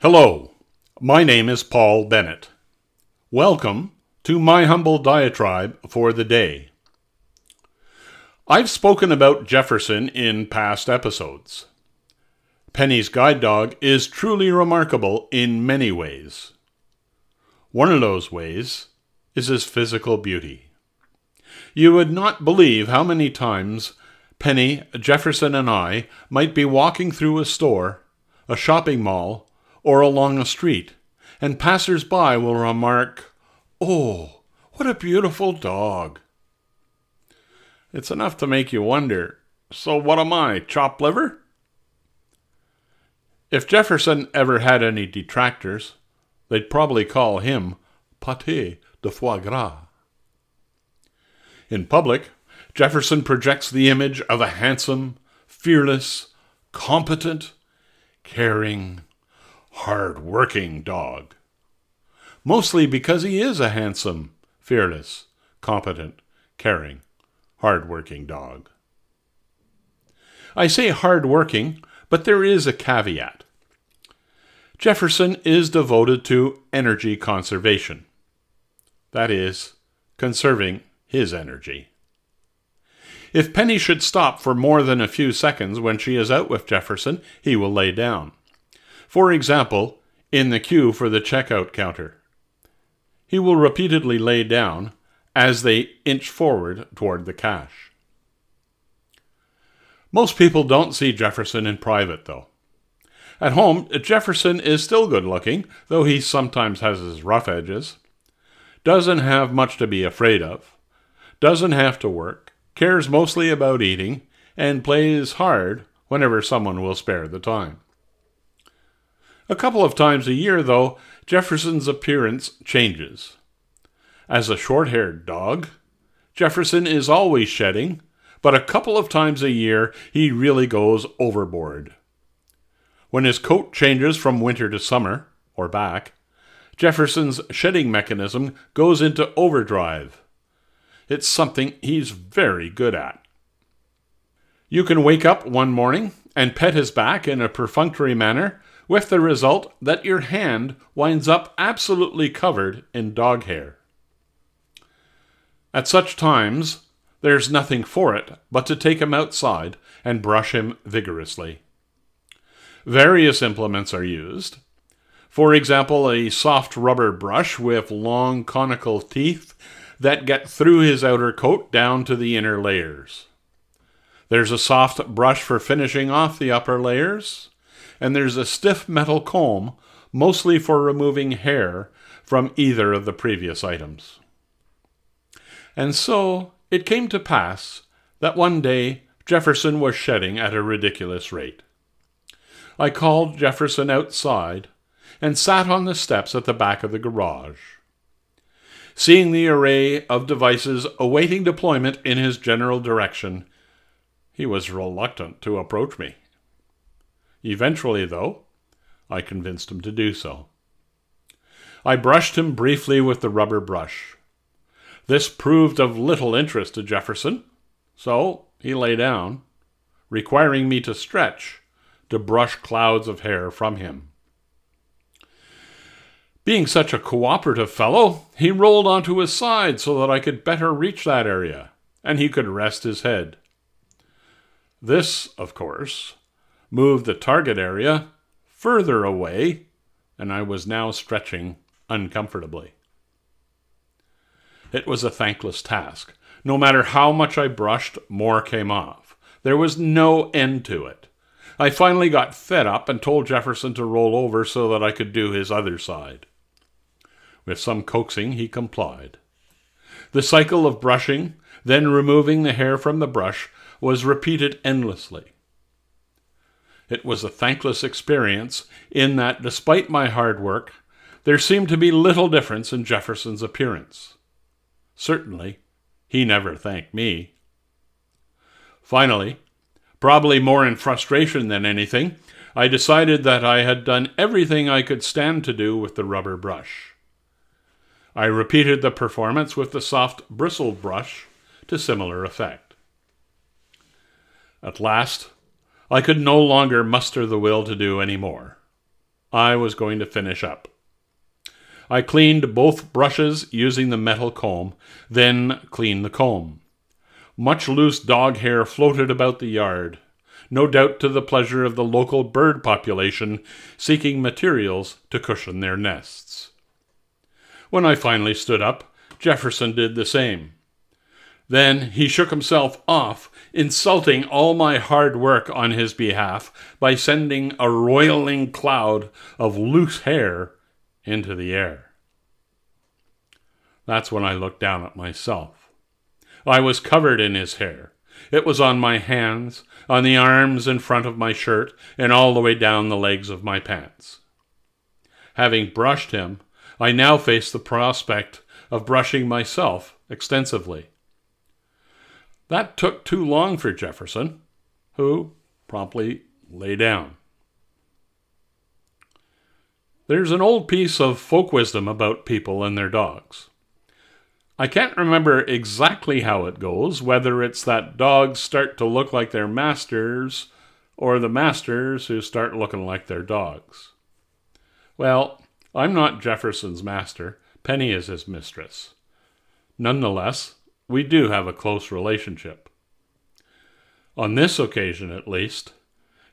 Hello, my name is Paul Bennett. Welcome to my humble diatribe for the day. I've spoken about Jefferson in past episodes. Penny's guide dog is truly remarkable in many ways. One of those ways is his physical beauty. You would not believe how many times Penny, Jefferson, and I might be walking through a store, a shopping mall, or along a street, and passers by will remark, Oh, what a beautiful dog! It's enough to make you wonder so what am I, chopped liver? If Jefferson ever had any detractors, they'd probably call him pâté de foie gras. In public, Jefferson projects the image of a handsome, fearless, competent, caring, hard working dog. Mostly because he is a handsome, fearless, competent, caring, hard working dog. I say hard working, but there is a caveat. Jefferson is devoted to energy conservation. That is, conserving his energy. If Penny should stop for more than a few seconds when she is out with Jefferson, he will lay down. For example, in the queue for the checkout counter. He will repeatedly lay down as they inch forward toward the cash. Most people don't see Jefferson in private, though. At home, Jefferson is still good looking, though he sometimes has his rough edges. Doesn't have much to be afraid of. Doesn't have to work. Cares mostly about eating. And plays hard whenever someone will spare the time. A couple of times a year, though, Jefferson's appearance changes. As a short haired dog, Jefferson is always shedding, but a couple of times a year he really goes overboard. When his coat changes from winter to summer, or back, Jefferson's shedding mechanism goes into overdrive. It's something he's very good at. You can wake up one morning and pet his back in a perfunctory manner, with the result that your hand winds up absolutely covered in dog hair. At such times, there's nothing for it but to take him outside and brush him vigorously. Various implements are used. For example, a soft rubber brush with long conical teeth that get through his outer coat down to the inner layers. There's a soft brush for finishing off the upper layers, and there's a stiff metal comb, mostly for removing hair from either of the previous items. And so it came to pass that one day Jefferson was shedding at a ridiculous rate. I called Jefferson outside and sat on the steps at the back of the garage. Seeing the array of devices awaiting deployment in his general direction, he was reluctant to approach me. Eventually, though, I convinced him to do so. I brushed him briefly with the rubber brush. This proved of little interest to Jefferson, so he lay down, requiring me to stretch to brush clouds of hair from him. Being such a cooperative fellow, he rolled onto his side so that I could better reach that area, and he could rest his head. This, of course, moved the target area further away, and I was now stretching uncomfortably. It was a thankless task. No matter how much I brushed, more came off. There was no end to it. I finally got fed up and told Jefferson to roll over so that I could do his other side. With some coaxing, he complied. The cycle of brushing, then removing the hair from the brush, was repeated endlessly. It was a thankless experience in that, despite my hard work, there seemed to be little difference in Jefferson's appearance. Certainly, he never thanked me. Finally, probably more in frustration than anything, I decided that I had done everything I could stand to do with the rubber brush. I repeated the performance with the soft bristled brush to similar effect. At last, I could no longer muster the will to do any more. I was going to finish up. I cleaned both brushes using the metal comb, then cleaned the comb. Much loose dog hair floated about the yard, no doubt to the pleasure of the local bird population seeking materials to cushion their nests. When I finally stood up, Jefferson did the same. Then he shook himself off, insulting all my hard work on his behalf by sending a roiling cloud of loose hair into the air. That's when I looked down at myself. I was covered in his hair. It was on my hands, on the arms in front of my shirt, and all the way down the legs of my pants. Having brushed him, I now faced the prospect of brushing myself extensively. That took too long for Jefferson, who promptly lay down. There's an old piece of folk wisdom about people and their dogs. I can't remember exactly how it goes, whether it's that dogs start to look like their masters or the masters who start looking like their dogs. Well, I'm not Jefferson's master, Penny is his mistress. Nonetheless, we do have a close relationship. On this occasion, at least,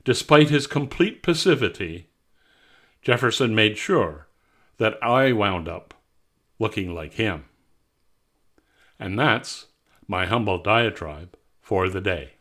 despite his complete passivity, Jefferson made sure that I wound up looking like him. And that's my humble diatribe for the day.